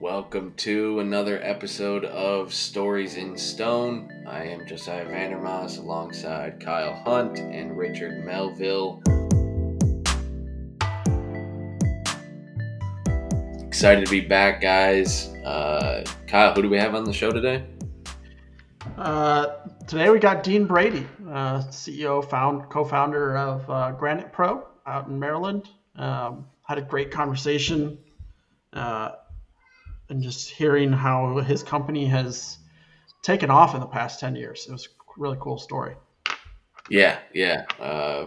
Welcome to another episode of Stories in Stone. I am Josiah Vandermoss alongside Kyle Hunt and Richard Melville. Excited to be back, guys. Uh, Kyle, who do we have on the show today? Uh, today we got Dean Brady, uh, CEO, found co-founder of uh, Granite Pro out in Maryland. Um, had a great conversation, uh, and just hearing how his company has taken off in the past ten years. It was a really cool story. Yeah, yeah. Uh,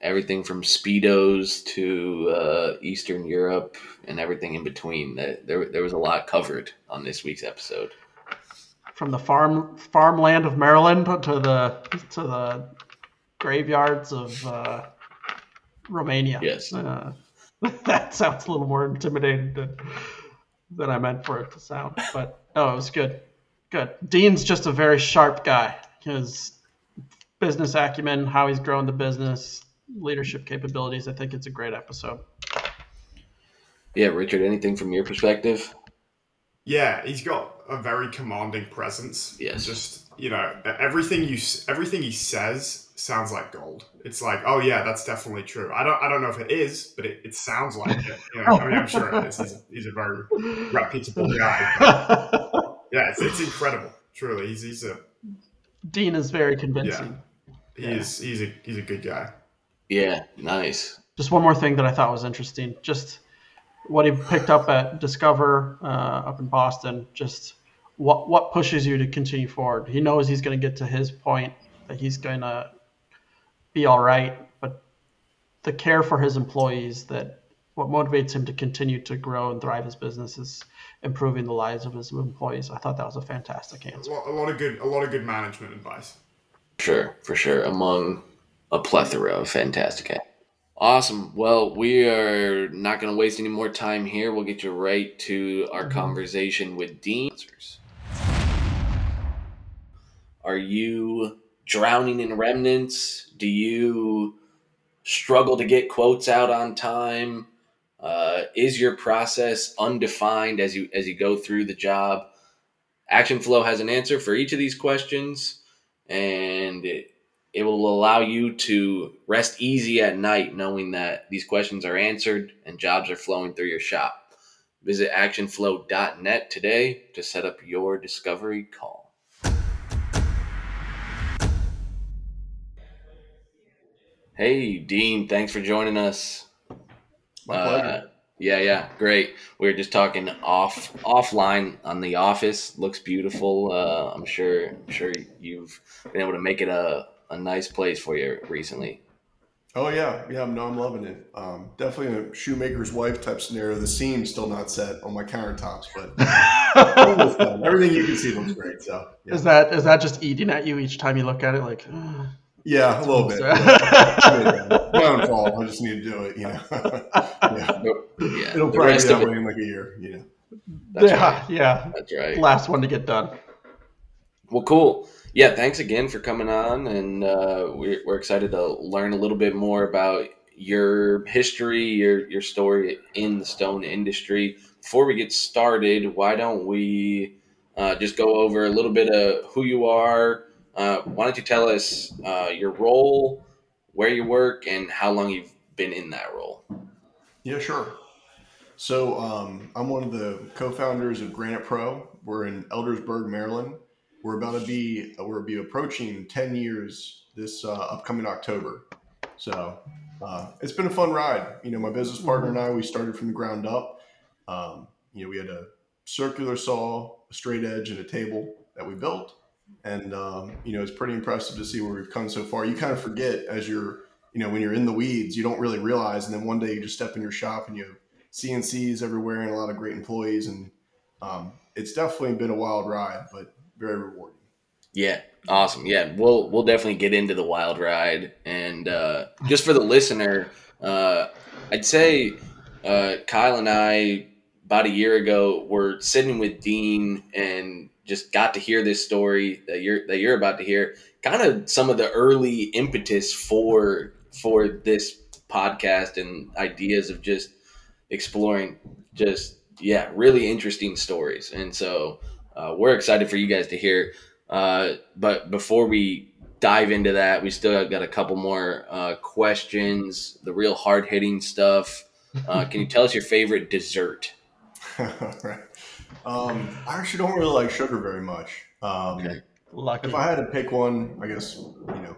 everything from speedos to uh, Eastern Europe and everything in between. There, there was a lot covered on this week's episode. From the farm farmland of Maryland to the to the graveyards of uh, Romania. Yes. Uh, that sounds a little more intimidating than than I meant for it to sound. But no, it was good. Good. Dean's just a very sharp guy. His business acumen, how he's grown the business, leadership capabilities. I think it's a great episode. Yeah, Richard, anything from your perspective? Yeah, he's got a very commanding presence. Yes. Just you know, everything you everything he says sounds like gold. It's like, oh yeah, that's definitely true. I don't I don't know if it is, but it, it sounds like it. You know, I mean, I'm sure it is. He's a, he's a very reputable guy. yeah, it's, it's incredible. Truly, he's he's a Dean is very convincing. Yeah, he's yeah. he's a he's a good guy. Yeah, nice. Just one more thing that I thought was interesting. Just what he picked up at Discover uh, up in Boston. Just what what pushes you to continue forward. He knows he's going to get to his point that he's going to be all right, but the care for his employees that what motivates him to continue to grow and thrive his business is improving the lives of his employees. I thought that was a fantastic answer. A lot, a lot of good, a lot of good management advice. Sure, for sure. Among a plethora of fantastic. Answers. Awesome. Well, we are not going to waste any more time here. We'll get you right to our mm-hmm. conversation with Dean. Are you drowning in remnants? Do you struggle to get quotes out on time? Uh, is your process undefined as you as you go through the job? Action Flow has an answer for each of these questions, and it, it will allow you to rest easy at night knowing that these questions are answered and jobs are flowing through your shop. Visit actionflow.net today to set up your discovery call. Hey, Dean, thanks for joining us. My pleasure. Uh, yeah, yeah, great. We were just talking off offline on the office. Looks beautiful. Uh, I'm sure. I'm sure you've been able to make it a a nice place for you recently. Oh yeah, yeah. No, I'm loving it. Um, definitely a shoemaker's wife type scenario. The seam's still not set on my countertops, but everything you can see looks great. So yeah. is that is that just eating at you each time you look at it? Like, yeah, a little bit. yeah. My own fault. I just need to do it. You know. yeah. yeah. It'll probably be that way in like a year. You know. That's yeah, right. yeah. That's right. Last one to get done. Well, cool yeah, thanks again for coming on, and uh, we're, we're excited to learn a little bit more about your history, your your story in the stone industry. Before we get started, why don't we uh, just go over a little bit of who you are? Uh, why don't you tell us uh, your role, where you work, and how long you've been in that role? Yeah, sure. So um, I'm one of the co-founders of Granite Pro. We're in Eldersburg, Maryland we're about to be we're be approaching 10 years this uh, upcoming October. So uh, it's been a fun ride. You know, my business partner and I we started from the ground up. Um, you know, we had a circular saw, a straight edge, and a table that we built, and um, you know, it's pretty impressive to see where we've come so far. You kind of forget as you're you know when you're in the weeds, you don't really realize, and then one day you just step in your shop and you have CNCs everywhere and a lot of great employees, and um, it's definitely been a wild ride, but very rewarding. Yeah, awesome. Yeah, we'll we'll definitely get into the wild ride, and uh, just for the listener, uh, I'd say uh, Kyle and I about a year ago were sitting with Dean and just got to hear this story that you're that you're about to hear. Kind of some of the early impetus for for this podcast and ideas of just exploring just yeah, really interesting stories. And so uh, we're excited for you guys to hear. Uh, but before we dive into that, we still got a couple more uh, questions, the real hard hitting stuff. Uh, can you tell us your favorite dessert? right. Um, I actually don't really like sugar very much. Um, Okay. Lucky. If I had to pick one, I guess you know,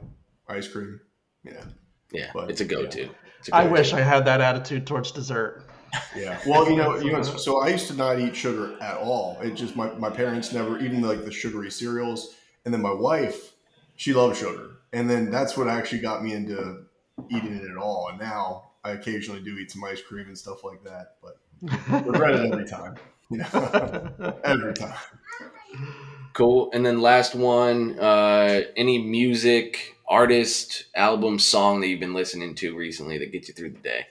ice cream. Yeah, Yeah, But, it's a go-to. It's a I go-to. wish I had that attitude towards dessert. yeah. Well, you know, you know. So I used to not eat sugar at all. It just my my parents never even like the sugary cereals, and then my wife, she loves sugar, and then that's what actually got me into eating it at all. And now I occasionally do eat some ice cream and stuff like that, but regret it every time. You know, every time. Cool. And then last one, uh, any music, artist, album, song that you've been listening to recently that gets you through the day?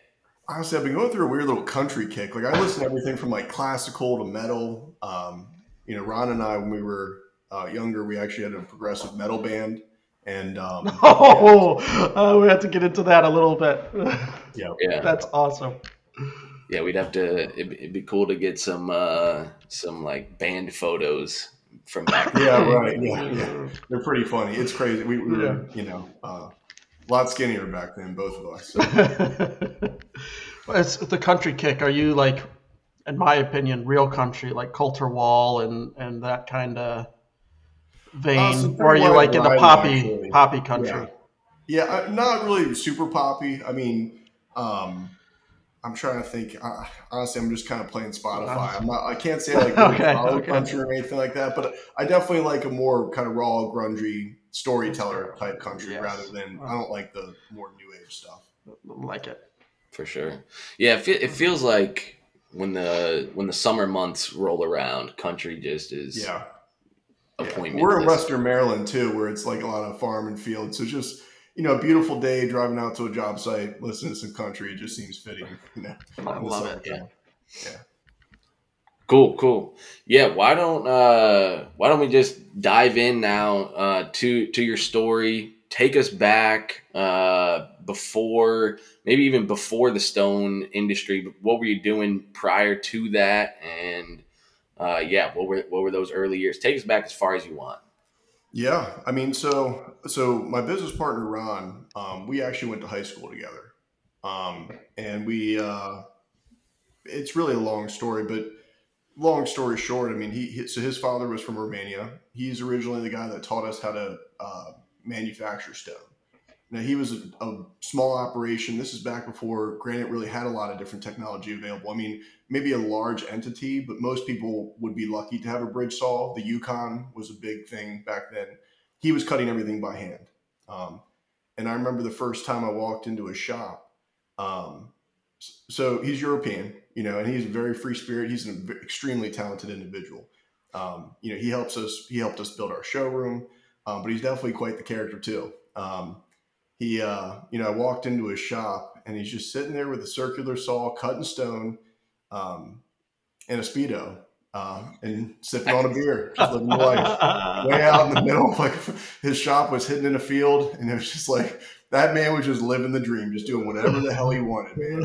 Honestly, I've been going through a weird little country kick. Like I listen to everything from like classical to metal. Um, you know, Ron and I, when we were uh, younger, we actually had a progressive metal band, and um, Oh, uh, we have to get into that a little bit. yeah, Yeah. That's awesome. Yeah, we'd have to. It'd, it'd be cool to get some uh, some like band photos from back. in yeah, day. right, yeah, yeah. They're pretty funny. It's crazy. We, we were, you know, uh, a lot skinnier back then, both of us. So, it's the country kick. Are you like, in my opinion, real country, like Colter Wall and and that kind of vein, Uh, some or are you like in the poppy variety, poppy country? Yeah. Yeah, uh, not really super poppy. I mean, um, I'm trying to think. Uh, honestly, I'm just kind of playing Spotify. I'm not. I can't say like really Okay, follow okay. country or anything like that. But I definitely like a more kind of raw, grungy storyteller type country Yes. rather than I don't like the more new age stuff. Like it. for sure. Yeah, it, fe- it feels like when the when the summer months roll around, country just is Yeah. a Yeah. appointment. We're in. Western Maryland too, where it's like a lot of farm and field. So just you know, a beautiful day driving out to a job site, listening to some country, it just seems fitting. You know, I love it. summertime. Cool, cool. Yeah, why don't uh why don't we just dive in now uh to to your story? Take us back uh before maybe even before the stone industry. What were you doing prior to that? And uh yeah, what were what were those early years? Take us back as far as you want. Yeah, I mean, so so my business partner Ron, um, we actually went to high school together, um, and we. Uh, it's really a long story, but long story short, I mean, he, he so his father was from Romania. He's originally the guy that taught us how to uh, manufacture stone. Now he was a, a small operation. This is back before Granite really had a lot of different technology available. I mean, maybe a large entity, but most people would be lucky to have a bridge saw. The Yukon was a big thing back then. He was cutting everything by hand. Um, and I remember the first time I walked into his shop. Um, so he's European, you know, and he's a very free spirit. He's an extremely talented individual. Um, you know, he helps us. He helped us build our showroom, um, but he's definitely quite the character too. Um, he, uh, you know, I walked into his shop and he's just sitting there with a circular saw, cutting stone, um, and a speedo, uh, and sipping on a beer, just living life. Way out in the middle, like his shop was hidden in a field, and it was just like that man was just living the dream, just doing whatever the hell he wanted, man.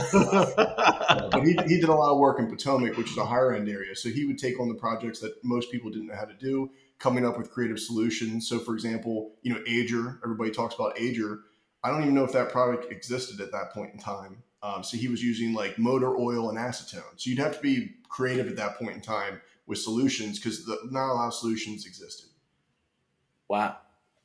but he, he did a lot of work in Potomac, which is a higher end area. So he would take on the projects that most people didn't know how to do, coming up with creative solutions. So, for example, you know, Ager, everybody talks about Ager. I don't even know if that product existed at that point in time. Um, so he was using like motor oil and acetone. So you'd have to be creative at that point in time with solutions because not a lot of solutions existed. Wow.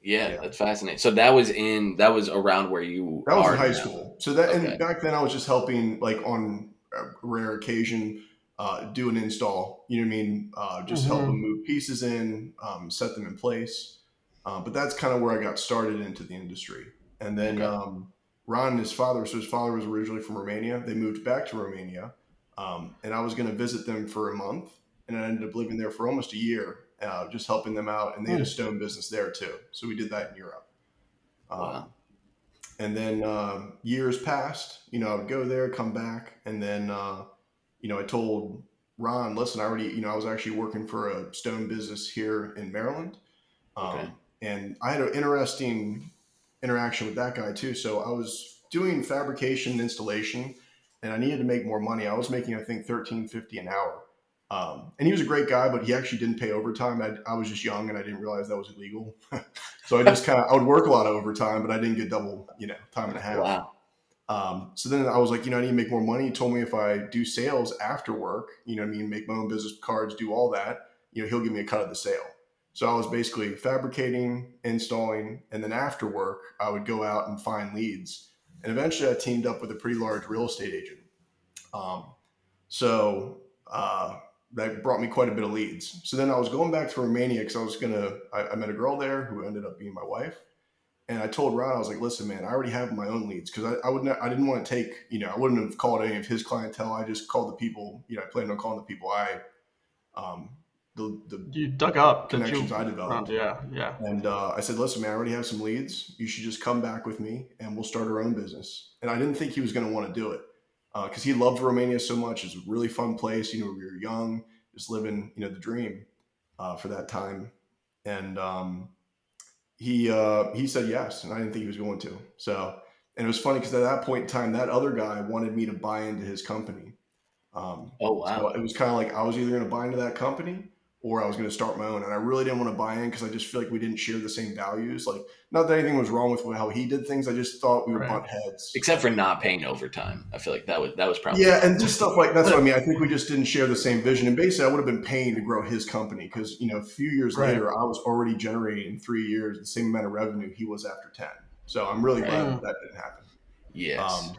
Yeah, Yeah. that's fascinating. So that was in that was around where you That was are in high now. school. So that Okay. and back then I was just helping like on a rare occasion uh, do an install. You know what I mean? Uh, just help Mhm. them move pieces in, um, set them in place. Uh, but that's kind of where I got started into the industry. And then Okay. um, Ron and his father, so his father was originally from Romania. They moved back to Romania, um, and I was going to visit them for a month, and I ended up living there for almost a year, uh, just helping them out. And they had a stone business there too, so we did that in Europe. Um, Wow. and then um, years passed. You know, I would go there, come back, and then uh, you know, I told Ron, "Listen, I already, you know, I was actually working for a stone business here in Maryland, um, Okay. and I had an interesting interaction with that guy too. So I was doing fabrication and installation, and I needed to make more money. I was making, I think, thirteen fifty an hour, Um, and he was a great guy, but he actually didn't pay overtime. I, I was just young and I didn't realize that was illegal. so I just kind of, I would work a lot of overtime, but I didn't get double, you know, time and a half. Wow. Um, so then I was like, you know, I need to make more money. He told me if I do sales after work, you know, I mean, make my own business cards, do all that, you know, he'll give me a cut of the sale. So I was basically fabricating, installing, and then after work, I would go out and find leads. And eventually I teamed up with a pretty large real estate agent. Um, so uh, that brought me quite a bit of leads. So then I was going back to Romania because I was to, I met a girl there who ended up being my wife. And I told Ron, I was like, listen, man, I already have my own leads because I, I wouldn't, I didn't want to take, you know, I wouldn't have called any of his clientele. I just called the people, you know, I planned on calling the people I, um, the, the you dug up connections you, I developed. Yeah, yeah. And uh, I said, listen, man, I already have some leads. You should just come back with me and we'll start our own business. And I didn't think he was going to want to do it because uh, he loved Romania so much. It's a really fun place. You know, we were young, just living, you know, the dream uh, for that time. And um, he uh, he said yes, and I didn't think he was going to. So, and it was funny because at that point in time, that other guy wanted me to buy into his company. Um, oh wow! So it was kind of like I was either going to buy into that company or I was going to start my own. And I really didn't want to buy in because I just feel like we didn't share the same values. Like, not that anything was wrong with how he did things. I just thought we were right. butt heads. Except for not paying overtime. I feel like that was that was probably yeah, and just stuff like that's what I mean. I think we just didn't share the same vision. And basically, I would have been paying to grow his company because you know a few years right. later, I was already generating in three years the same amount of revenue he was after ten. So I'm really glad that, that didn't happen. Yes. Um,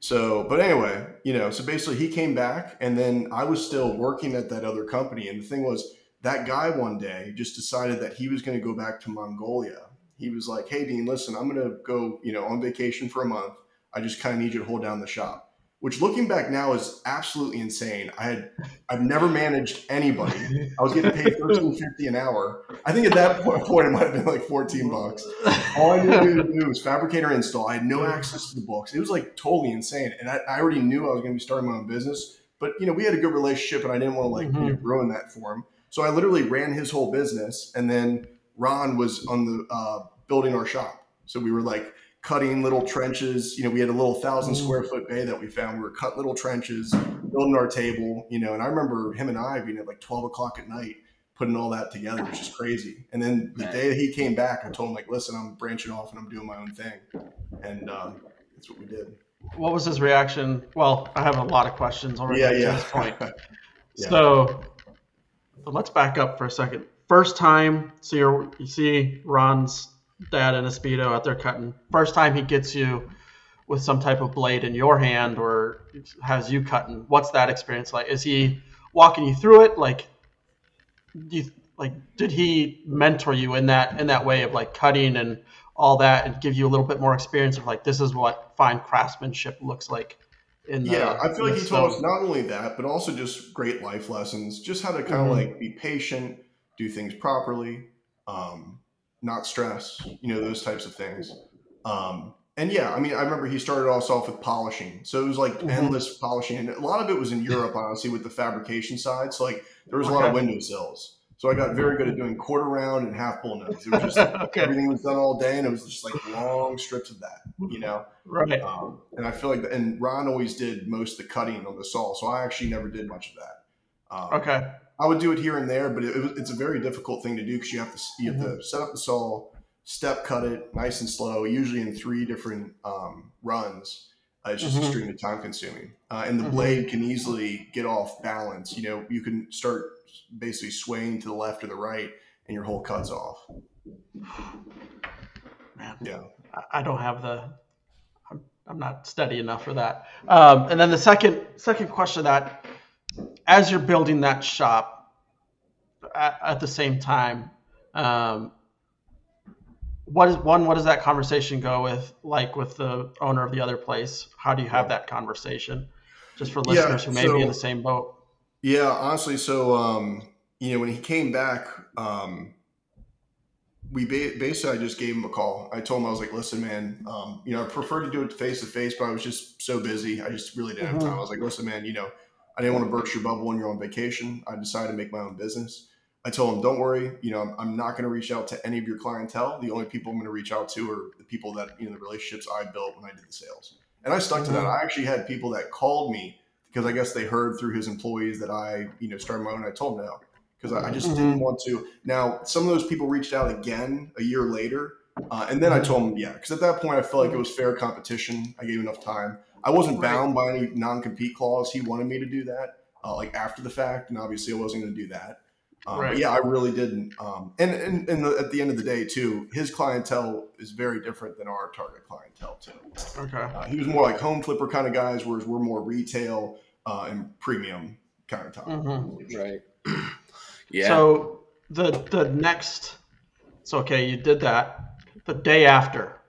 so, but anyway, you know, so basically he came back and then I was still working at that other company. And the thing was, that guy one day just decided that he was going to go back to Mongolia. He was like, "Hey, Dean, listen, I'm going to go, you know, on vacation for a month. I just kind of need you to hold down the shop." Which, looking back now, is absolutely insane. I had, I've never managed anybody. I was getting paid thirteen fifty an hour. I think at that point, it might have been like fourteen bucks. All I knew to do was fabricator install. I had no access to the books. It was like totally insane, and I, I already knew I was going to be starting my own business. But you know, we had a good relationship, and I didn't want to like mm-hmm. you know, ruin that for him. So I literally ran his whole business, and then Ron was on the uh, building our shop. So we were like cutting little trenches. You know, we had a little thousand mm. square foot bay that we found. We were cut little trenches, building our table. You know, and I remember him and I being at like twelve o'clock at night putting all that together. It's just crazy. And then the day he came back, I told him like, listen, I'm branching off and I'm doing my own thing, and um, that's what we did. What was his reaction? Well, I have a lot of questions already yeah, yeah. at this point. yeah. So let's back up for a second. First time, so you're, you see Ron's dad in a speedo out there cutting. First time he gets you with some type of blade in your hand or has you cutting. What's that experience like? Is he walking you through it? Like, you like did he mentor you in that in that way of like cutting and all that and give you a little bit more experience of like this is what fine craftsmanship looks like? In the, yeah i feel like he taught us not only that but also just great life lessons just how to kind of mm-hmm. like be patient do things properly um, not stress you know those types of things. Um, and yeah i mean i remember he started us off with polishing. So it was like mm-hmm. endless polishing and a lot of it was in europe honestly with the fabrication side. So like there was a lot of window sills so I got very good at doing quarter round and half bull nose. It was just okay. everything was done all day, and it was just like long strips of that, you know. Right. Um, and I feel like, the, and Ron always did most of the cutting on the saw, so I actually never did much of that. Um, okay. I would do it here and there, but it, it, it's a very difficult thing to do because you have to you have mm-hmm. to set up the saw, step cut it nice and slow, usually in three different um, runs. Uh, it's just mm-hmm. extremely time consuming, uh, and the mm-hmm. blade can easily get off balance. You know, you can start basically swaying to the left or the right, and your whole cut's off. Man, yeah, I don't have the. I'm, I'm not steady enough for that. Um, and then the second second question that, as you're building that shop, at, at the same time, um, what is one? What does that conversation go with? Like with the owner of the other place, how do you have that conversation? Just for listeners yeah, who may so, be in the same boat. Yeah, honestly, so um, you know when he came back, um, we ba- basically I just gave him a call. I told him I was like, "Listen, man, um, you know I prefer to do it face to face, but I was just so busy. I just really didn't have time. Mm-hmm. I was like, listen, man, you know, I didn't want to burst your bubble when you're on vacation. I decided to make my own business. I told him, don't worry, you know, I'm, I'm not going to reach out to any of your clientele. The only people I'm going to reach out to are the people that you know the relationships I built when I did the sales. And I stuck to that. Mm-hmm. I actually had people that called me because I guess they heard through his employees that I, you know, started my own. I told them no because I, I, just Mhm. didn't want to. Now, some of those people reached out again a year later, uh, and then I told them, yeah, because at that point I felt like it was fair competition. I gave enough time. I wasn't Right. bound by any non-compete clause. He wanted me to do that, uh, like after the fact, and obviously I wasn't going to do that. Um, Right. But yeah, I really didn't. Um, and and, and the, at the end of the day, too, his clientele is very different than our target clientele too. Okay. Uh, he was more like home flipper kind of guys, whereas we're more retail uh, and premium kind of time. Mhm. Right. yeah. So the the next, so okay, you did that. The day after,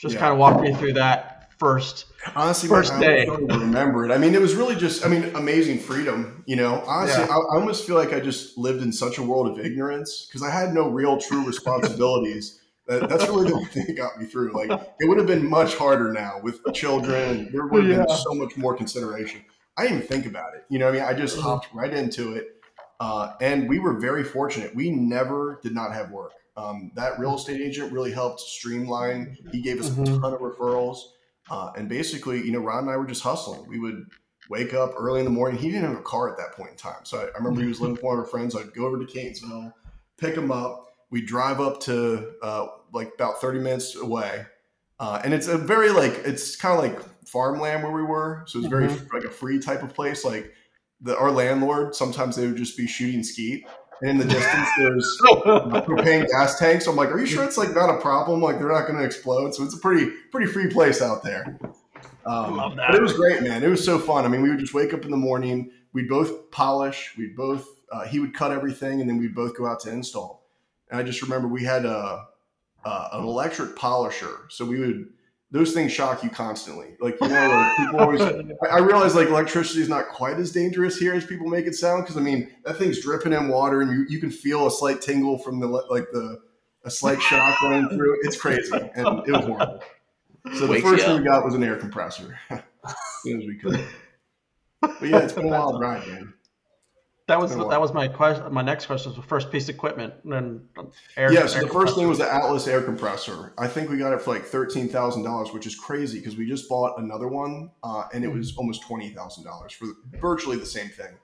just Yeah. kind of walk me through that first. Honestly, First man, day. I don't remember it. I mean, it was really just, I mean, amazing freedom. You know, honestly, Yeah. I, I almost feel like I just lived in such a world of ignorance because I had no real, true responsibilities. that, that's really the only thing that got me through. Like, it would have been much harder now with children. There would have Yeah. been so much more consideration. I didn't even think about it. You know, what I mean, I just Mhm. hopped right into it. Uh, and we were very fortunate. We never did not have work. Um, that real estate agent really helped streamline. He gave us Mhm. a ton of referrals. Uh, and basically, you know, Ron and I were just hustling. We would wake up early in the morning. He didn't have a car at that point in time. So I, I remember he was living with one of our friends. I'd go over to Catonsville, pick him up. We'd drive up to uh, like about 30 minutes away. Uh, and it's a very like, it's kind of like farmland where we were. So it's very Mhm. like a free type of place. Like the, our landlord, sometimes they would just be shooting skeet. And in the distance, there's propane gas tanks. I'm like, are you sure it's like not a problem? Like they're not going to explode. So it's a pretty pretty free place out there. Um, love that. But it was great, man. It was so fun. I mean, we would just wake up in the morning. We'd both polish. We'd both uh, he would cut everything, and then we'd both go out to install. And I just remember we had a, a an electric polisher, so we would. Those things shock you constantly. Like you know, like people always I- realize like electricity is not quite as dangerous here as people make it sound because I mean that thing's dripping in water and you, you can feel a slight tingle from the like the a slight shock going through. It's crazy and it was horrible. So the Wakes first thing we got was an air compressor as soon as we could. But yeah, it's been a wild ride, man. That was Been a while. that was my question. My next question was the first piece of equipment, and air. Yeah, so air the first thing was the Atlas air compressor. I think we got it for like thirteen thousand dollars, which is crazy because we just bought another one, uh, and it was almost twenty thousand dollars for virtually the same thing,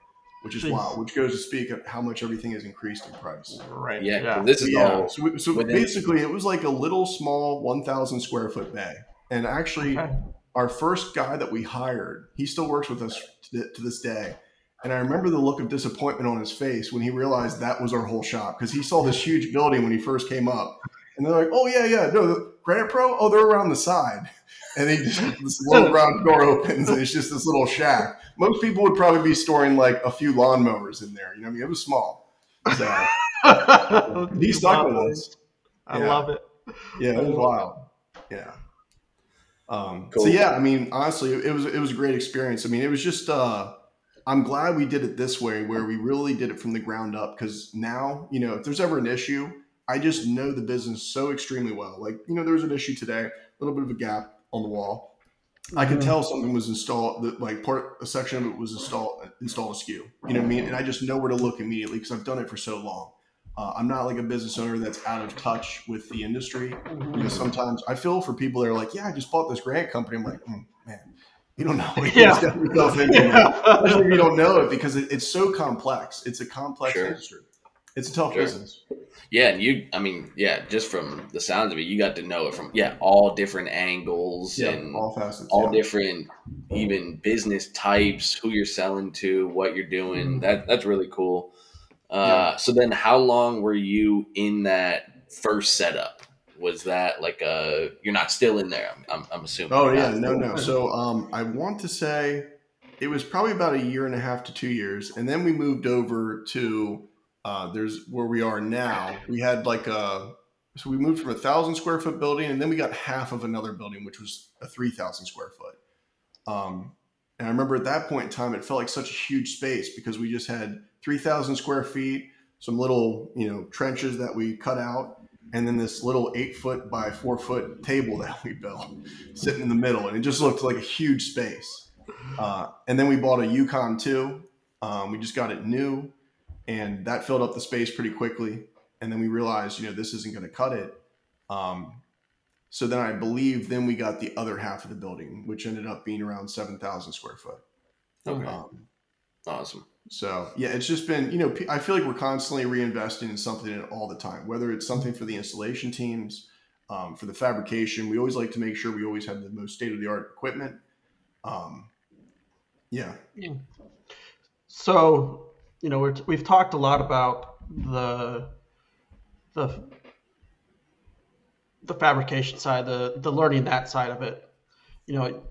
which is Jeez. wild. Which goes to speak of how much everything has increased in price. right. yeah. 'cause Yeah. This is yeah. all. So, we- so within- basically, it was like a little small one thousand square foot bay, and actually, Okay. our first guy that we hired, he still works with us to, to this day. And I remember the look of disappointment on his face when he realized that was our whole shop because he saw this huge building when he first came up. And they're like, oh, yeah, yeah, no, the Granite Pro, oh, they're around the side. And they just, this little round door opens and it's just this little shack. Most people would probably be storing like a few lawnmowers in there. You know, I mean, it was small. So he stuck with us. I Yeah. love it. Yeah, it was wild. Yeah. Um, Cool. So yeah, I mean, honestly, it was it was a great experience. I mean, it was just uh, I'm glad we did it this way, where we really did it from the ground up. Because now, you know, if there's ever an issue, I just know the business so extremely well. Like, you know, there was an issue today, a little bit of a gap on the wall. I could tell something was installed. That like part a section of it was installed installed askew. You know what I mean? And I just know where to look immediately because I've done it for so long. Uh, I'm not like a business owner that's out of touch with the industry you know, sometimes I feel for people that are like, yeah, I just bought this grant company. I'm like, mm, man, you don't know what Yeah. you've yourself into, man. Especially if you don't know it because it, it's so complex. It's a complex Sure. industry. It's a tough Sure. business. Yeah, and you. I mean, yeah. Just from the sounds of it, you got to know it from yeah all different angles and all facets. all yeah. different even business types, who you're selling to, what you're doing. Mhm. That that's really cool. Uh, So then, how long were you in that first setup? Was that like a you're not still in there? I'm, I'm, I'm assuming. Oh yeah, no, no. So um, I want to say it was probably about a year and a half to two years, and then we moved over to uh, there's where we are now. We had like a so we moved from a thousand square foot building, and then we got half of another building, which was a three thousand square foot. Um, and I remember at that point in time, it felt like such a huge space because we just had three thousand square feet, some little you know trenches that we cut out, and then this little eight foot by four foot table that we built sitting in the middle, and it just looked like a huge space. Uh, and then we bought a Yukon too. Um, we just got it new, and that filled up the space pretty quickly. And then we realized, you know, this isn't going to cut it. Um, so then I believe then we got the other half of the building, which ended up being around seven thousand square foot. Okay. Um, Awesome. So yeah, it's just been you know I feel like we're constantly reinvesting in something all the time, whether it's something for the installation teams, um, for the fabrication. We always like to make sure we always have the most state of the art equipment. Um, yeah, So, you know, we're, we've talked a lot about the the the fabrication side, the the learning that side of it. You know,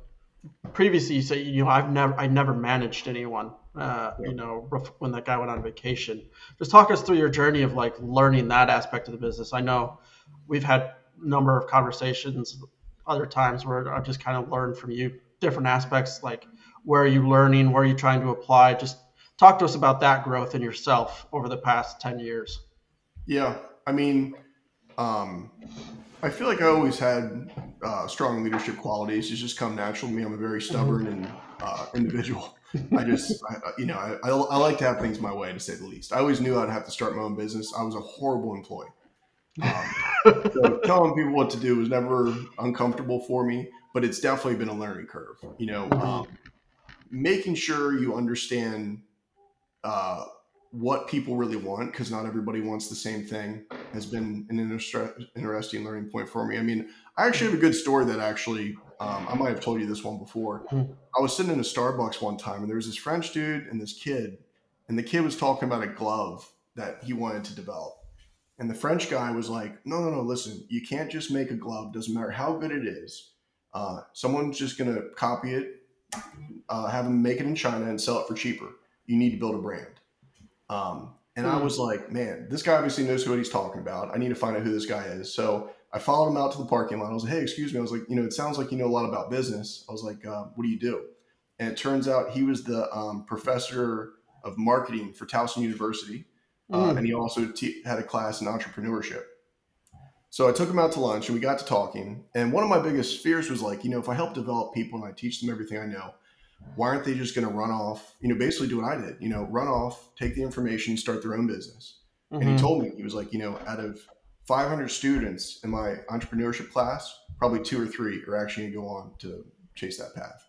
previously you say, you know, I've never I never managed anyone. Uh, you know, when that guy went on vacation. Just talk us through your journey of like learning that aspect of the business. I know we've had a number of conversations other times where I've just kind of learned from you different aspects, like where are you learning, where are you trying to apply. Just talk to us about that growth in yourself over the past 10 years. yeah. I mean, um, I feel like I always had uh, strong leadership qualities. It's just come natural to me. I'm a very stubborn and uh, individual. I just, I, you know, I, I, I like to have things my way, to say the least. I always knew I'd have to start my own business. I was a horrible employee. Um, so telling people what to do was never uncomfortable for me, but it's definitely been a learning curve. You know, um, making sure you understand uh, what people really want, because not everybody wants the same thing, has been an inter- interesting learning point for me. I mean, I actually have a good story that actually um, I might have told you this one before. Hmm. I was sitting in a Starbucks one time, and there was this French dude and this kid, and the kid was talking about a glove that he wanted to develop. And the French guy was like, no, no, no, listen, you can't just make a glove. Doesn't matter how good it is. Uh, someone's just going to copy it, uh, have them make it in China and sell it for cheaper. You need to build a brand. Um, and I Hmm. was like, man, this guy obviously knows what he's talking about. I need to find out who this guy is. So I followed him out to the parking lot. I was like, hey, excuse me. I was like, you know, it sounds like you know a lot about business. I was like, uh, what do you do? And it turns out he was the um, professor of marketing for Towson University uh, Mm. and he also te- had a class in entrepreneurship. So I took him out to lunch and we got to talking. And one of my biggest fears was like, you know, if I help develop people and I teach them everything I know, why aren't they just going to run off? You know, basically do what I did. You know, run off, take the information, start their own business. And he Mhm. told me he was like, you know, out of 500 students in my entrepreneurship class, probably two or three are actually going to go on to chase that path.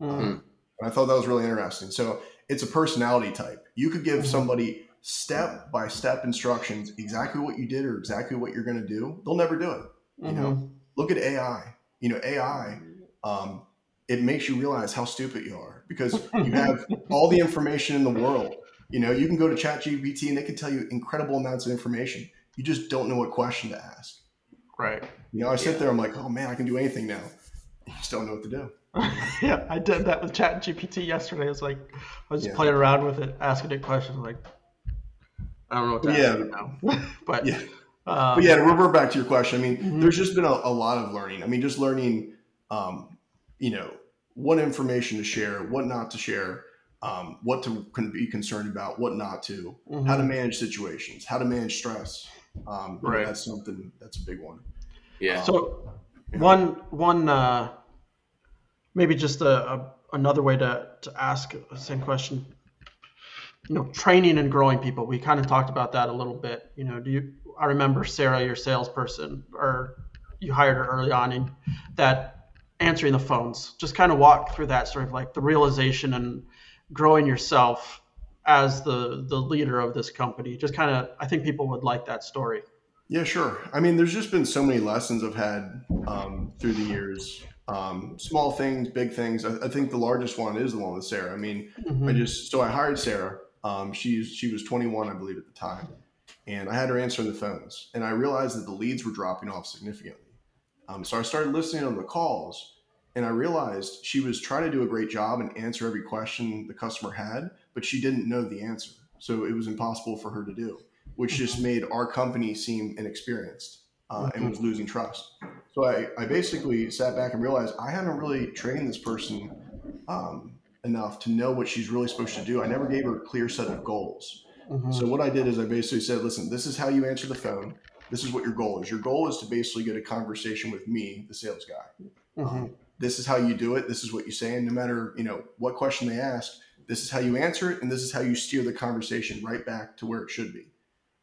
Mhm. And I thought that was really interesting. So it's a personality type. You could give Mhm. somebody step by step instructions, exactly what you did or exactly what you're going to do. They'll never do it. You know, Mhm. look at AI. You know, AI, um, it makes you realize how stupid you are because you have all the information in the world. You know, you can go to ChatGPT and they can tell you incredible amounts of information. You just don't know what question to ask. Right. You know, I sit Yeah. there, I'm like, oh man, I can do anything now. You just don't know what to do. yeah, I did that with ChatGPT yesterday. I was like, I was just Yeah. playing around with it, asking it questions. Like, I don't know what to Yeah. ask now. but Yeah. um, But yeah, to revert back to your question, I mean, Mhm. there's just been a, a lot of learning. I mean, just learning, um, you know, what information to share, what not to share, um, what to be concerned about, what not to, mhm. how to manage situations, how to manage stress. Um, Right. that's something that's a big one. Yeah. So Yeah. one one uh, maybe just a, a another way to to ask the same question. You know, training and growing people. We kind of talked about that a little bit. You know, do you? I remember Sarah, your salesperson, or you hired her early on, and that answering the phones. Just kind of walk through that sort of like the realization and growing yourself as the the leader of this company. Just kind of, I think people would like that story. Yeah, sure. I mean, there's just been so many lessons I've had um, through the years. Um, small things, big things. I, I think the largest one is the one with Sarah. I mean, I Mhm. just so I hired Sarah. Um, she's she was 21, I believe, at the time, and I had her answering the phones, and I realized that the leads were dropping off significantly. Um, so I started listening on the calls, and I realized she was trying to do a great job and answer every question the customer had, but she didn't know the answer, so it was impossible for her to do, which just made our company seem inexperienced uh, and was losing trust. So I, I basically sat back and realized I haven't really trained this person um, enough to know what she's really supposed to do. I never gave her a clear set of goals. Mhm. So what I did is I basically said, listen, this is how you answer the phone. This is what your goal is. Your goal is to basically get a conversation with me, the sales guy. Mhm. This is how you do it. This is what you say. And no matter, you know, what question they ask, this is how you answer it. And this is how you steer the conversation right back to where it should be.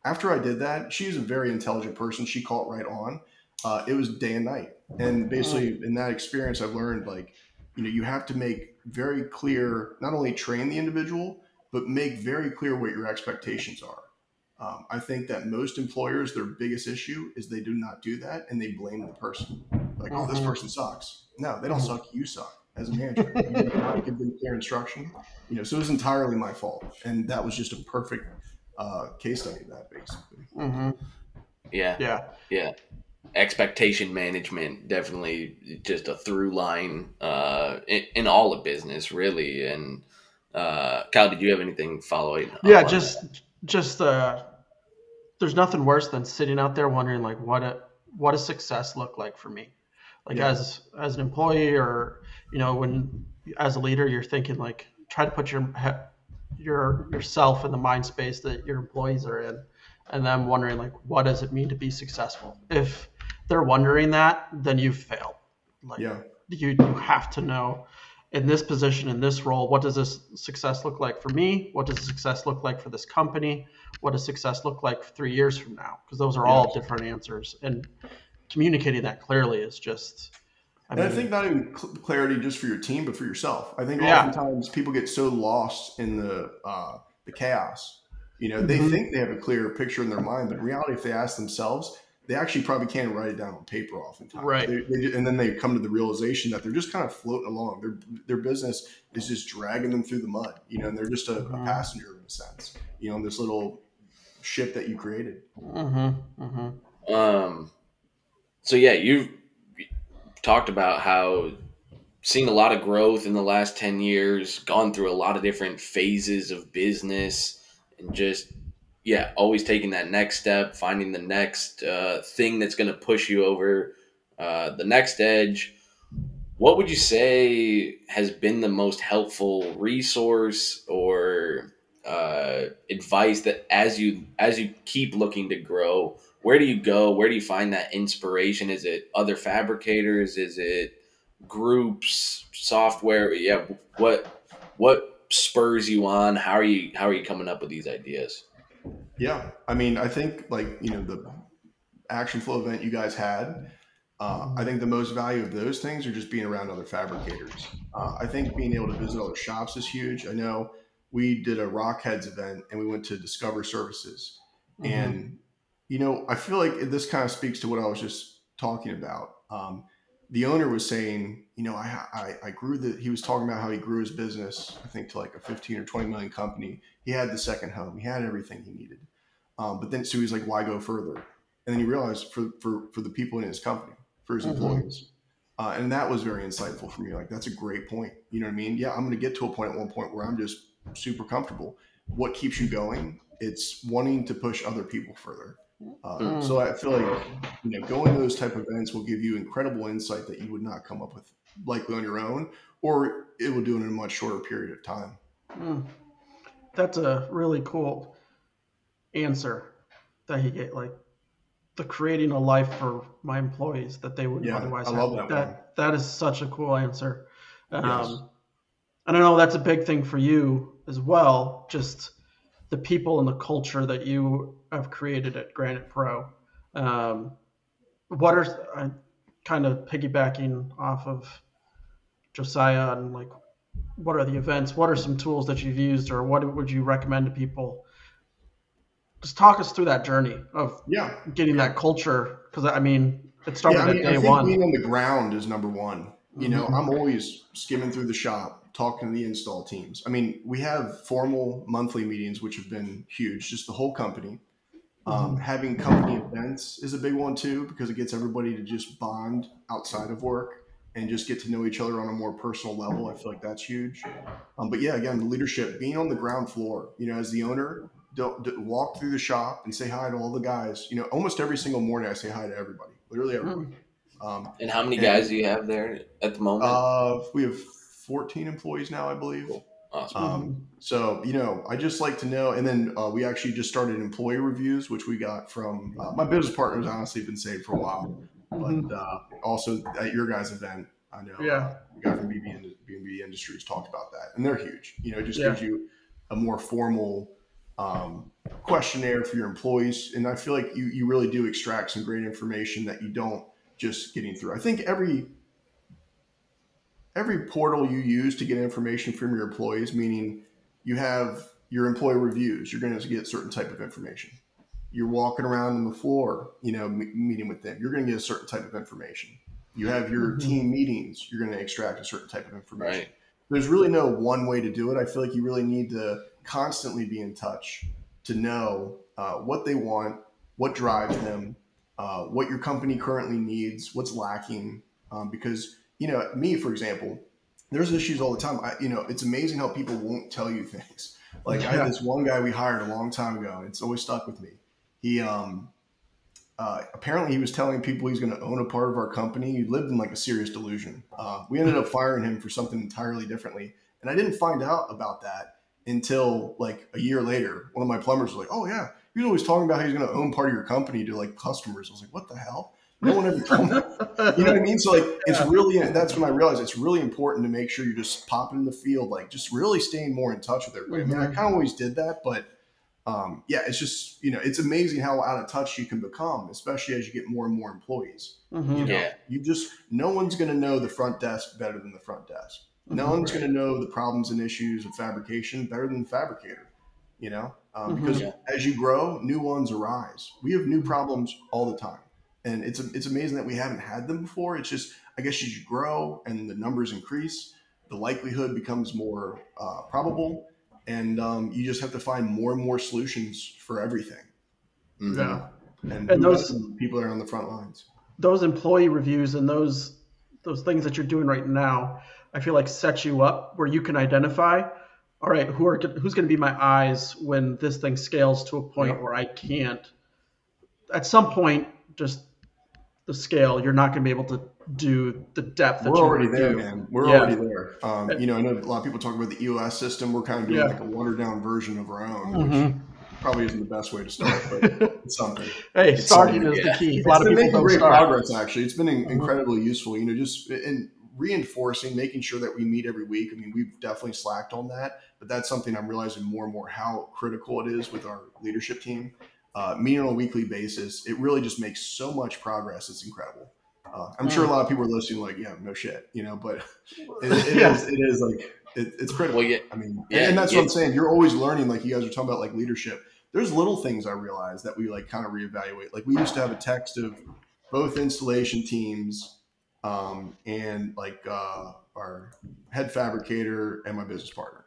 After I did that, she's a very intelligent person. She caught right on. Uh, it was day and night. And basically in that experience, I've learned like, you know, you have to make very clear, not only train the individual, but make very clear what your expectations are. Um, I think that most employers, their biggest issue is they do not do that and they blame the person. Like, oh, this Mhm. person sucks. No, they don't suck. You suck as a manager. You did not give them clear instruction. You know, so it was entirely my fault. And that was just a perfect uh, case study of that, basically. hmm Yeah, Yeah. yeah. Expectation management definitely just a through line uh, in, in all of business, really. And uh, Kyle, did you have anything following? Yeah. on Just, just, uh, there's nothing worse than sitting out there wondering like what a, what does success look like for me? Like Yeah. as, as an employee or, you know, when as a leader, you're thinking like, try to put your, your, yourself in the mind space that your employees are in. And then wondering like, what does it mean to be successful? If they're wondering that, then you've failed. Like, Yeah. you you have to know in this position in this role what does this success look like for me what does success look like for this company what does success look like three years from now because those are all different answers and communicating that clearly is just I and I think not even cl- clarity just for your team, but for yourself. I think Yeah. oftentimes people get so lost in the uh, the chaos. You know, they Mhm. think they have a clear picture in their mind, but in reality, if they ask themselves, they actually probably can't write it down on paper. Oftentimes, Right. They, they, and then they come to the realization that they're just kind of floating along. Their their business is just dragging them through the mud. You know, and they're just a, a Mhm. passenger in a sense. You know, in this little ship that you created. mhm, mhm. Um, so yeah, you've talked about how seen a lot of growth in the last 10 years, gone through a lot of different phases of business and just yeah, always taking that next step, finding the next uh, thing that's going to push you over uh, the next edge. What would you say has been the most helpful resource or uh, advice that as you as you keep looking to grow, where do you go? Where do you find that inspiration? Is it other fabricators? Is it groups, software? Yeah, what what spurs you on? How are you how are you coming up with these ideas? Yeah, I mean, I think like you know the action flow event you guys had. Uh, I think the most value of those things are just being around other fabricators. Uh, I think being able to visit other shops is huge. I know we did a Rockheads event and we went to Discover Services, Mhm. and you know I feel like this kind of speaks to what I was just talking about. Um, the owner was saying, you know, I, I I grew the. He was talking about how he grew his business. I think to like a fifteen or twenty million company. He had the second home. He had everything he needed. Um, but then so he was like, why go further? And then he realized for for for the people in his company, for his Mhm. employees. Uh, and that was very insightful for me. Like that's a great point. You know what I mean? Yeah, I'm going to get to a point at one point where I'm just super comfortable. What keeps you going? It's wanting to push other people further. Uh, Mm. So I feel like you know going to those type of events will give you incredible insight that you would not come up with likely on your own, or it will do it in a much shorter period of time. Mm. That's a really cool answer that he gave. Like the creating a life for my employees that they wouldn't Yeah, otherwise I have. that that that is such a cool answer. Um, Yes. And I know that's a big thing for you as well. Just the people and the culture that you have created at Granite Pro. Um, what are I kind of piggybacking off of Josiah and like what are the events? What are some tools that you've used, or what would you recommend to people? Just talk us through that journey of Yeah, getting that culture, because I mean, it started yeah, I, mean, at I day think one. being on the ground is number one. You know, Mhm. I'm always skimming through the shop, talking to the install teams. I mean, we have formal monthly meetings, which have been huge, just the whole company. Um, having company events is a big one too, because it gets everybody to just bond outside of work and just get to know each other on a more personal level. I feel like that's huge. Um, but yeah, again, the leadership, being on the ground floor, you know, as the owner, don't, don't walk through the shop and say hi to all the guys. You know, almost every single morning I say hi to everybody, literally everybody. Um, And how many And- guys do you have there at the moment? uh, we have 14 employees now, I believe. awesome. Um, so, you know, I just like to know. And then uh, we actually just started employee reviews, which we got from uh, my business partners, honestly, been saying for a while. But uh, also at your guys' event, I know Yeah. uh, the guy from BB, Ind- B&B Industries talked about that. And they're huge. You know, it just Yeah. gives you a more formal um, questionnaire for your employees. And I feel like you, you really do extract some great information that you don't just getting through. I think every every portal you use to get information from your employees, meaning you have your employee reviews, you're going to get certain type of information. You're walking around on the floor, you know, m- meeting with them, you're going to get a certain type of information. You have your Mhm. team meetings, you're going to extract a certain type of information. Right. There's really no one way to do it. I feel like you really need to constantly be in touch to know uh, what they want, what drives them, uh, what your company currently needs, what's lacking. Um, because you know, me for example, there's issues all the time. I, you know, it's amazing how people won't tell you things. Like I had this one guy we hired a long time ago, and it's always stuck with me. He um, uh, apparently he was telling people he's going to own a part of our company. He lived in like a serious delusion. Uh, we ended up firing him for something entirely differently, and I didn't find out about that until like a year later. One of my plumbers was like, "Oh yeah, he was always talking about how he's going to own part of your company to like customers." I was like, "What the hell?" No one ever told me. You know what I mean? So like, it's really that's when I realized it's really important to make sure you're just popping in the field, like just really staying more in touch with everybody. I mean, I Mhm. kind of always did that, but um, yeah, it's just you know, it's amazing how out of touch you can become, especially as you get more and more employees. Mhm. You know, Yeah. you just no one's going to know the front desk better than the front desk. No Mhm. one's Right. going to know the problems and issues of fabrication better than the fabricator. You know, um, Mhm. because Yeah. as you grow, new ones arise. We have new problems all the time, and it's it's amazing that we haven't had them before. It's just I guess as you grow and the numbers increase, the likelihood becomes more uh, probable, and um, you just have to find more and more solutions for everything. Mhm. Yeah. And, And those- people that are on the front lines. those employee reviews and those those things that you're doing right now, I feel like set you up where you can identify, all right, who are who's going to be my eyes when this thing scales to a point Yeah. where I can't. At some point, just the scale, you're not going to be able to do the depth that We're you already wanna there, do. man. We're Yeah. already there. Um, you know, I know a lot of people talk about the EOS system. We're kind of doing Yeah. like a watered down version of our own, which Mhm. probably isn't the best way to start, but it's something. Hey, It's starting something, is yeah. the key. A It's lot of people making don't great start. progress, actually. It's been in- Mhm. incredibly useful, you know, just in reinforcing, making sure that we meet every week. I mean, we've definitely slacked on that, but that's something I'm realizing more and more how critical it is with our leadership team. Uh, meeting on a weekly basis, it really just makes so much progress. It's incredible. Uh, I'm sure a lot of people are listening, like, yeah, no shit, you know, but it, it Yeah. is, it is like, it, it's critical. Well, yeah, I mean, Yeah, and that's yeah. what I'm saying. You're always learning, like you guys are talking about, like leadership. There's little things I realize that we like kind of reevaluate. Like we used to have a text of both installation teams um, and like uh, our head fabricator and my business partner.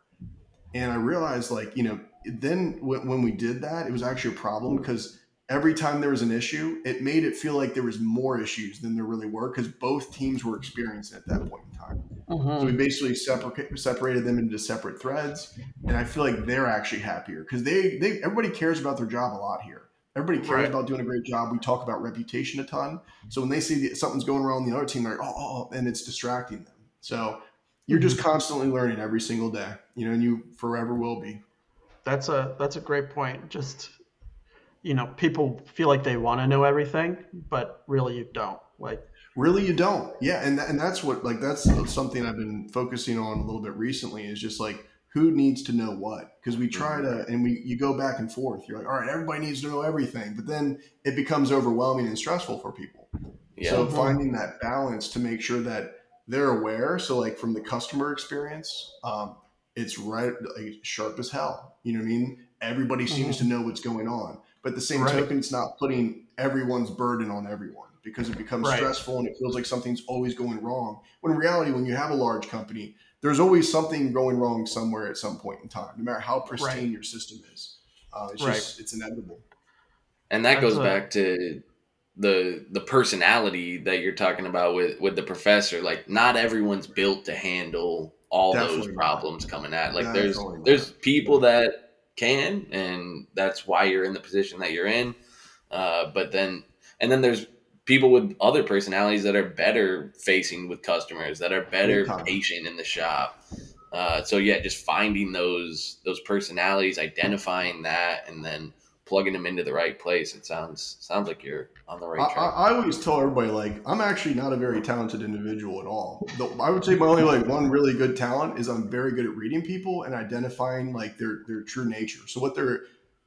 And I realized, like, you know, then when, when we did that, it was actually a problem because every time there was an issue, it made it feel like there was more issues than there really were because both teams were experiencing at that point in time. Mhm. So we basically separa- separated them into separate threads, and I feel like they're actually happier because they, they everybody cares about their job a lot here. Everybody cares Right. about doing a great job. We talk about reputation a ton. So when they see that something's going wrong on the other team, they're like, oh, oh, oh," and it's distracting them. So you're just constantly learning every single day, you know, and you forever will be. That's a that's a great point. Just you know, people feel like they want to know everything, but really you don't. Like Really, you don't. Yeah, and and that's what like that's something I've been focusing on a little bit recently is just like who needs to know what because we try to and we you go back and forth. You're like, all right, everybody needs to know everything, but then it becomes overwhelming and stressful for people. yeah, So Mhm. finding that balance to make sure that they're aware. So like from the customer experience, um, it's right like sharp as hell. You know what I mean? Everybody seems to know what's going on, but at the same Right. token, it's not putting everyone's burden on everyone because it becomes Right. stressful and it feels like something's always going wrong. When in reality, when you have a large company, there's always something going wrong somewhere at some point in time, no matter how pristine Right. your system is. Uh, it's Right. just it's inevitable. and that That's goes back to the the personality that you're talking about with with the professor. Like, not everyone's built to handle all Definitely those problems coming at. Like, there's Definitely there's people that can, and that's why you're in the position that you're in. Uh, but then, and then there's people with other personalities that are better facing with customers, that are better patient in the shop. Uh, so yeah, just finding those those personalities, identifying that, and then plugging them into the right place. It sounds sounds like you're on the right track. I always tell everybody like I'm actually not a very talented individual at all. The, I would say my only like one really good talent is I'm very good at reading people and identifying like their their true nature. So what their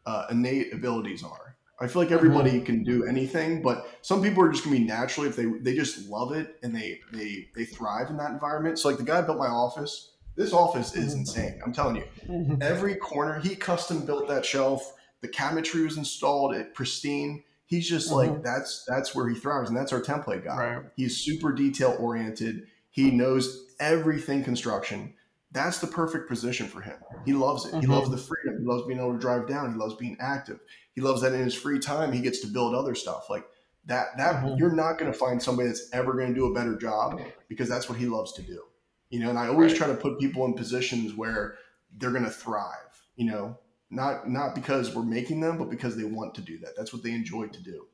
uh, innate abilities are. I feel like everybody mm-hmm. can do anything, but some people are just gonna be naturally if they they just love it and they they they thrive in that environment. So like the guy built my office. This office is mm-hmm. insane. I'm telling you. Every corner, he custom built that shelf. The cabinetry was installed, it pristine. He's just like mm-hmm. that's that's where he thrives, and that's our template guy. Right. He's super detail oriented. He knows everything construction that's the perfect position for him. He loves it. Mm-hmm. He loves the freedom. He loves being able to drive down. He loves being active. He loves that in his free time he gets to build other stuff. Like that that mm-hmm. you're not going to find somebody that's ever going to do a better job because that's what he loves to do. You know, and I always right. try to put people in positions where they're going to thrive, you know, not not because we're making them, but because they want to do that. That's what they enjoy to do.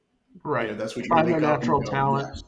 Right. You know, that's what you find their natural talent.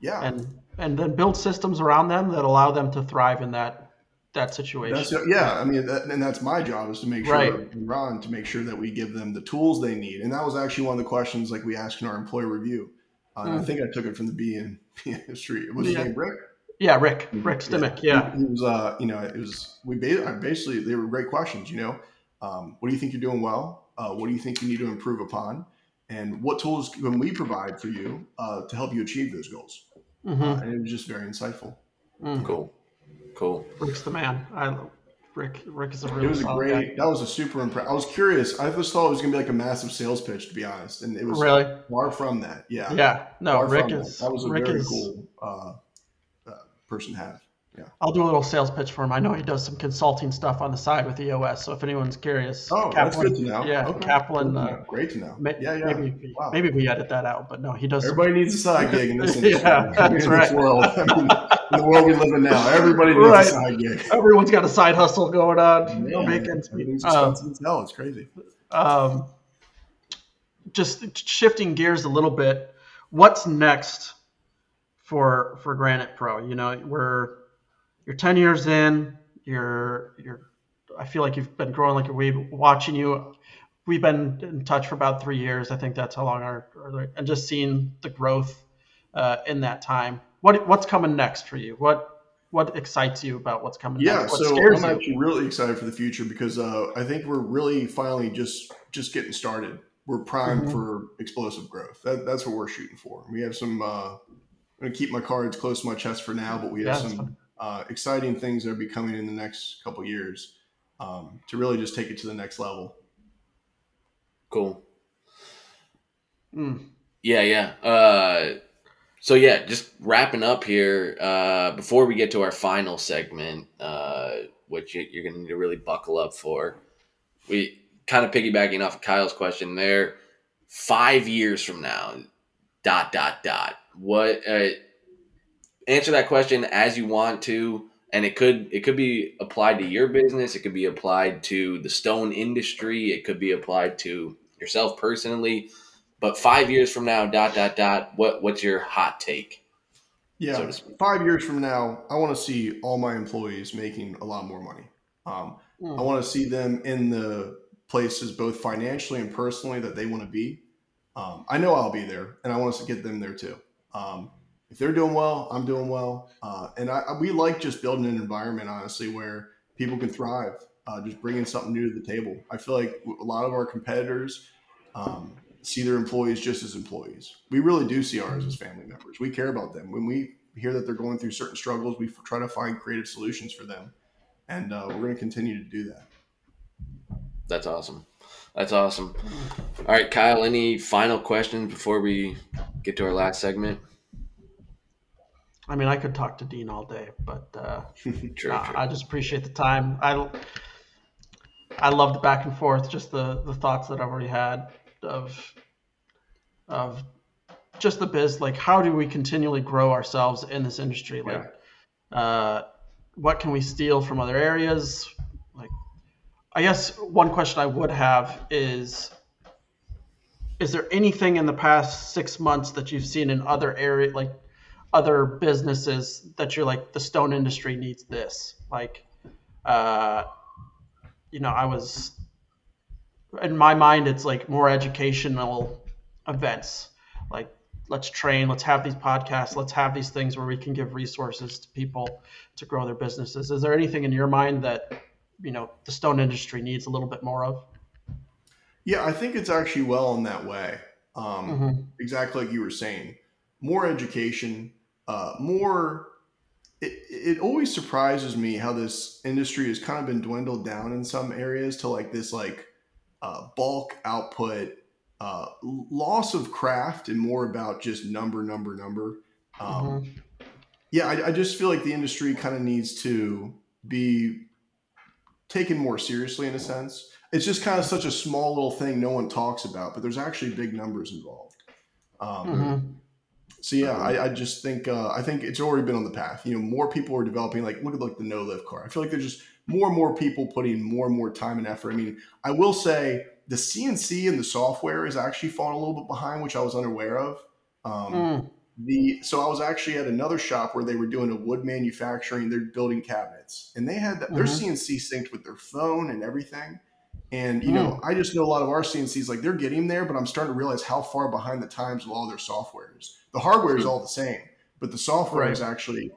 Yeah. And and then build systems around them that allow them to thrive in that that situation. That's, yeah, I mean, that, and that's my job is to make sure, right. Ron, to make sure that we give them the tools they need. And that was actually one of the questions like we asked in our employee review. Uh, mm. I think I took it from the B in history. Was yeah. his name Rick? Yeah, Rick. Rick Stimick. Yeah, yeah. He, he, was. Uh, you know, it was we basically they were great questions. You know, um, what do you think you're doing well? Uh, what do you think you need to improve upon? And what tools can we provide for you uh, to help you achieve those goals? Mm-hmm. Uh, and it was just very insightful. Mm. Cool. Cool. Rick's the man. I Rick. Rick is a really. It was a great. Guy. That was a super impressive. I was curious. I just thought it was gonna be like a massive sales pitch, to be honest, and it was really far from that. Yeah. Yeah. No, far Rick is. That. that. was a Rick very is, cool uh, uh, person to have. Yeah. I'll do a little sales pitch for him. I know he does some consulting stuff on the side with EOS. So if anyone's curious, oh, Kaplan, that's good to know. Yeah, okay. Kaplan. Uh, Great to know. yeah, yeah. Maybe, wow. maybe we edit that out, but no, he does. Everybody some... needs a side gig in this industry. yeah, that's in right. This world. I mean, in the world we live in now, everybody needs right. a side gig. Everyone's got a side hustle going on. Yeah, it's um, hell. It's crazy. Um, just shifting gears a little bit. What's next for for Granite Pro? You know, we're you're 10 years in. You're you're. I feel like you've been growing like a weed. Watching you, we've been in touch for about three years. I think that's how long our, our and just seeing the growth uh, in that time. What what's coming next for you? What what excites you about what's coming? Yeah, next? so I'm you? actually really excited for the future because uh, I think we're really finally just just getting started. We're primed mm-hmm. for explosive growth. That, that's what we're shooting for. We have some. Uh, I'm gonna keep my cards close to my chest for now, but we have yeah, some uh, exciting things that are be coming in the next couple years um, to really just take it to the next level. Cool. Mm. Yeah, yeah. Uh, so yeah, just wrapping up here uh, before we get to our final segment, uh, which you're going to need to really buckle up for. We kind of piggybacking off of Kyle's question there. Five years from now, dot dot dot. What? Uh, answer that question as you want to, and it could it could be applied to your business. It could be applied to the stone industry. It could be applied to yourself personally but five years from now, dot dot dot. What what's your hot take? Yeah, so five years from now, I want to see all my employees making a lot more money. Um, mm. I want to see them in the places, both financially and personally, that they want to be. Um, I know I'll be there, and I want us to get them there too. Um, if they're doing well, I'm doing well, uh, and I, we like just building an environment, honestly, where people can thrive. Uh, just bringing something new to the table. I feel like a lot of our competitors um, see their employees just as employees. We really do see ours as family members. We care about them. When we hear that they're going through certain struggles, we try to find creative solutions for them. And uh, we're going to continue to do that. That's awesome. That's awesome. All right, Kyle, any final questions before we get to our last segment? I mean, I could talk to Dean all day, but uh, true, true. I just appreciate the time. I I love the back and forth, just the the thoughts that I've already had of of just the biz like how do we continually grow ourselves in this industry like yeah. uh, what can we steal from other areas like i guess one question i would have is is there anything in the past six months that you've seen in other area like other businesses that you're like the stone industry needs this like uh you know i was in my mind, it's like more educational events. Like, let's train, let's have these podcasts, let's have these things where we can give resources to people to grow their businesses. Is there anything in your mind that, you know, the stone industry needs a little bit more of? Yeah, I think it's actually well in that way. Um, Mhm. Exactly like you were saying. More education, uh, more. It, it always surprises me how this industry has kind of been dwindled down in some areas to like this like uh, bulk output, uh, loss of craft, and more about just number, number, number. Um, Mhm. yeah, I, I just feel like the industry kind of needs to be taken more seriously in a sense. It's just kind of such a small little thing no one talks about, but there's actually big numbers involved. Um, Mhm. So yeah, I, I just think uh, I think it's already been on the path. You know, more people are developing. Like look at like the no lift car. I feel like there's just more and more people putting more and more time and effort. I mean, I will say the CNC and the software is actually falling a little bit behind, which I was unaware of. Um, Mm. the so I was actually at another shop where they were doing a wood manufacturing. They're building cabinets, and they had their Mhm. CNC synced with their phone and everything. And you know, I just know a lot of our CNCs like they're getting there, but I'm starting to realize how far behind the times with all their software is. The hardware is all the same, but the software Right. is actually.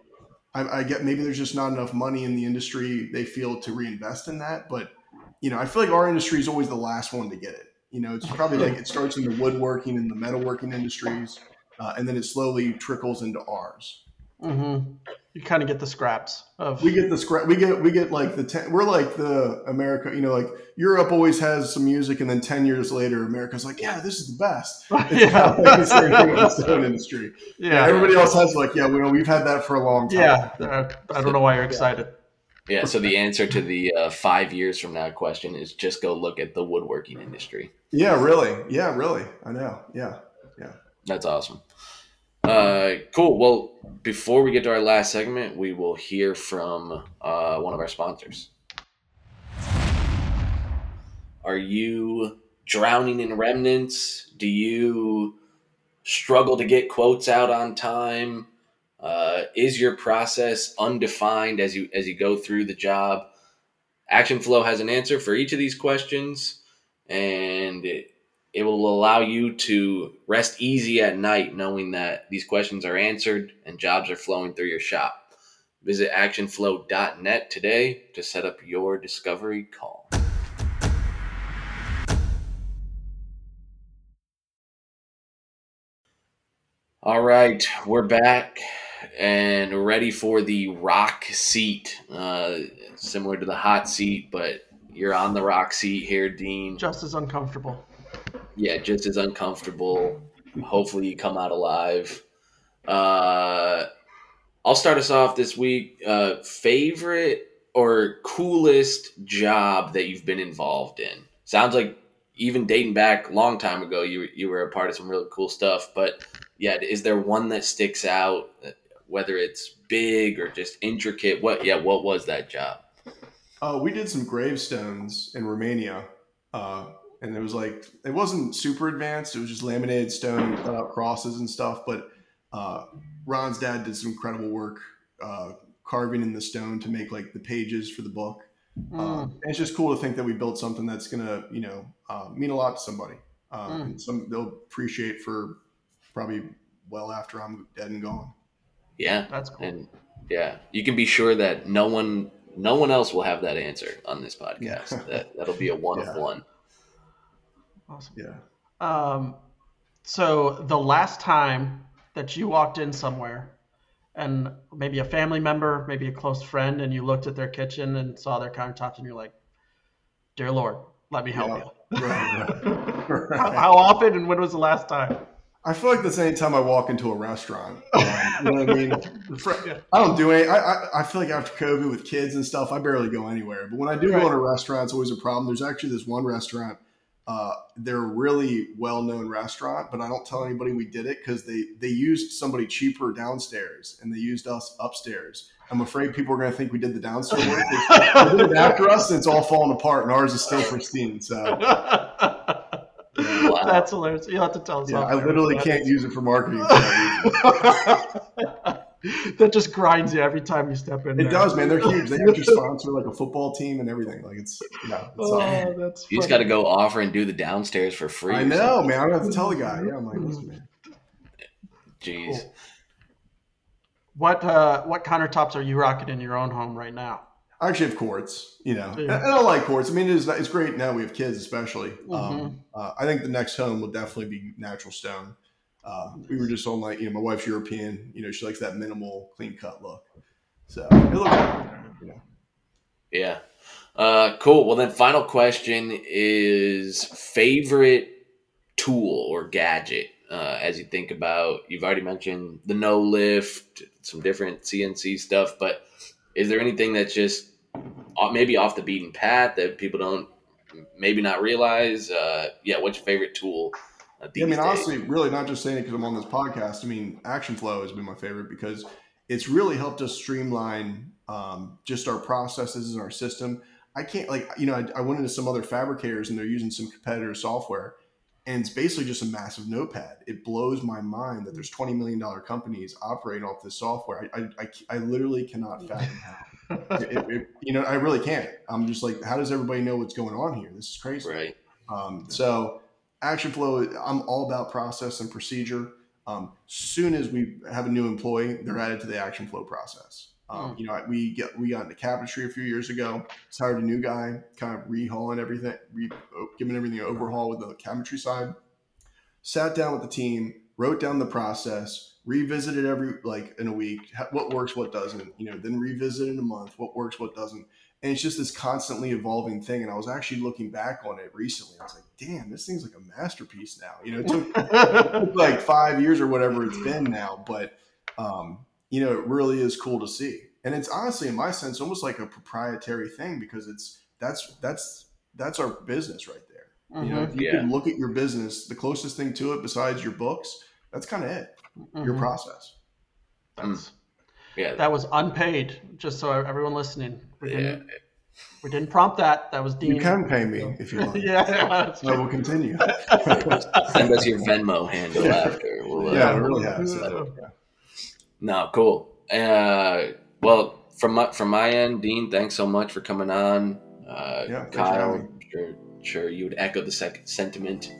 I, I get maybe there's just not enough money in the industry they feel to reinvest in that, but you know, I feel like our industry is always the last one to get it. You know, it's probably like it starts in the woodworking and the metalworking industries, uh, and then it slowly trickles into ours. Mhm. You kind of get the scraps of. We get the scrap. We get we get like the ten, we're like the America. You know, like Europe always has some music, and then ten years later, America's like, yeah, this is the best. It's kind of like the same thing with the stone industry. yeah. Everybody else has like, yeah, we, we've had that for a long time. Yeah. Uh, I don't know why you're excited. Yeah, so the answer to the uh, five years from now question is just go look at the woodworking industry. Yeah, really. Yeah, really. I know. Yeah. Yeah. That's awesome. Uh, cool. Well, before we get to our last segment, we will hear from uh, one of our sponsors. Are you drowning in remnants? Do you struggle to get quotes out on time? Uh, is your process undefined as you as you go through the job? Action Flow has an answer for each of these questions, and it, it will allow you to rest easy at night knowing that these questions are answered and jobs are flowing through your shop. Visit actionflow.net today to set up your discovery call. All right, we're back and ready for the rock seat. Uh, similar to the hot seat, but you're on the rock seat here, Dean. Just as uncomfortable. Yeah, just as uncomfortable. Hopefully, you come out alive. Uh, I'll start us off this week. Uh, favorite or coolest job that you've been involved in? Sounds like even dating back a long time ago, you you were a part of some really cool stuff. But yeah, is there one that sticks out? Whether it's big or just intricate, what? Yeah, what was that job? Uh, we did some gravestones in Romania, uh, and it was like it wasn't super advanced. It was just laminated stone, cut out crosses and stuff. But uh, Ron's dad did some incredible work uh, carving in the stone to make like the pages for the book. Mm. Um, and it's just cool to think that we built something that's gonna, you know, uh, mean a lot to somebody. Um, Mm. and some they'll appreciate for probably well after I'm dead and gone. Yeah, That's cool. and yeah, you can be sure that no one no one else will have that answer on this podcast. Yeah. that that'll be a one Yeah. of one. Awesome. Yeah. Um, so the last time that you walked in somewhere and maybe a family member, maybe a close friend, and you looked at their kitchen and saw their countertops and you're like, Dear Lord, let me help Yeah. Right, you. right. how, how often and when was the last time? I feel like that's any time I walk into a restaurant. Um, you know what I mean? I don't do any. I, I, I feel like after COVID with kids and stuff, I barely go anywhere. But when I do Right. go to a restaurant, it's always a problem. There's actually this one restaurant. Uh, they're a really well-known restaurant, but I don't tell anybody we did it because they they used somebody cheaper downstairs and they used us upstairs. I'm afraid people are going to think we did the downstairs work. They did it after us, and it's all falling apart, and ours is still pristine. So Wow. That's hilarious. You'll have to tell us. yeah, I literally can't use it for marketing. For that just grinds you every time you step in. It there. does, man. They're huge. They actually sponsor like a football team and everything. Like it's yeah. It's Oh, awesome. that's You just got to go offer and do the downstairs for free. I know, man. I don't have to tell the guy. Yeah, I'm like, listen, man. Jeez. Cool. What uh, what countertops are you rocking in your own home right now? I actually have quartz, you know, Yeah. and I like quartz. I mean, it's it's great now we have kids, especially. Mm-hmm. Um, uh, I think the next home will definitely be natural stone. Uh, we were just on like, you know, my wife's European. You know, she likes that minimal, clean cut look. So it looks. Yeah. Uh, cool. Well, then, final question is favorite tool or gadget uh, as you think about. You've already mentioned the no lift, some different CNC stuff, but is there anything that's just uh, maybe off the beaten path that people don't maybe not realize? Uh, yeah. What's your favorite tool? I mean, days? honestly, really not just saying it because I'm on this podcast. I mean, Action Flow has been my favorite because it's really helped us streamline um, just our processes and our system. I can't like you know I, I went into some other fabricators and they're using some competitor software, and it's basically just a massive notepad. It blows my mind that there's twenty million dollar companies operating off this software. I I, I, I literally cannot fathom how. It- it- it- you know, I really can't. I'm just like, how does everybody know what's going on here? This is crazy. right. Um, so action flow, I'm all about process and procedure. Um, soon as we have a new employee, they're added to the action flow process. Um, you know, we get we got into cabinetry a few years ago. Just hired a new guy, kind of rehauling everything, re, giving everything an overhaul with the cabinetry side. Sat down with the team, wrote down the process, revisited every like in a week, what works, what doesn't. You know, then revisit in a month, what works, what doesn't and it's just this constantly evolving thing. And I was actually looking back on it recently. I was like, damn, this thing's like a masterpiece now. You know, it took, it took like five years or whatever it's been now, but um, you know, it really is cool to see. And it's honestly, in my sense, almost like a proprietary thing because it's that's that's that's our business right there. You know, if you Yeah. can look at your business, the closest thing to it besides your books, that's kind of it. Your Mhm. process. That's, Yeah. that was unpaid, just so everyone listening. We didn't, we didn't prompt that. That was Dean. You can pay me if you want. yeah, that's I true. will continue. Send us your Venmo handle after. We'll, uh, Yeah, it really has. Yeah. No, cool. Uh, well, from my from my end, Dean, thanks so much for coming on. Uh, Yeah, thanks for Kyle, sure, sure you would echo the sec- sentiment.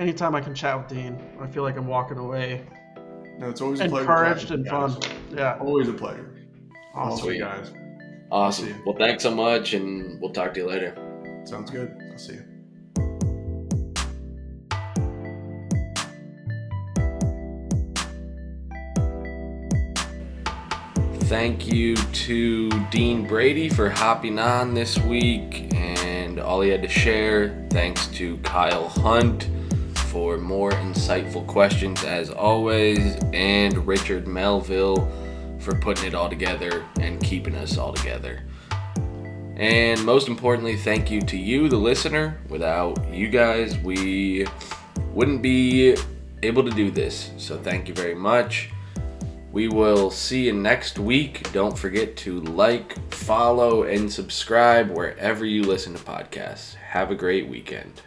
Anytime I can chat with Dean, I feel like I'm walking away No, it's always a pleasure. encouraged and with you fun. Guys. Yeah, Always a pleasure. awesome. Awesome, Sweet. guys. See Awesome. you. Well, thanks so much, and we'll talk to you later. Sounds good. I'll see you. Thank you to Dean Brady for hopping on this week and all he had to share. Thanks to Kyle Hunt for more insightful questions as always, and Richard Melville for putting it all together and keeping us all together. And most importantly, thank you to you, the listener. Without you guys, we wouldn't be able to do this. So thank you very much. We will see you next week. Don't forget to like, follow, and subscribe wherever you listen to podcasts. Have a great weekend.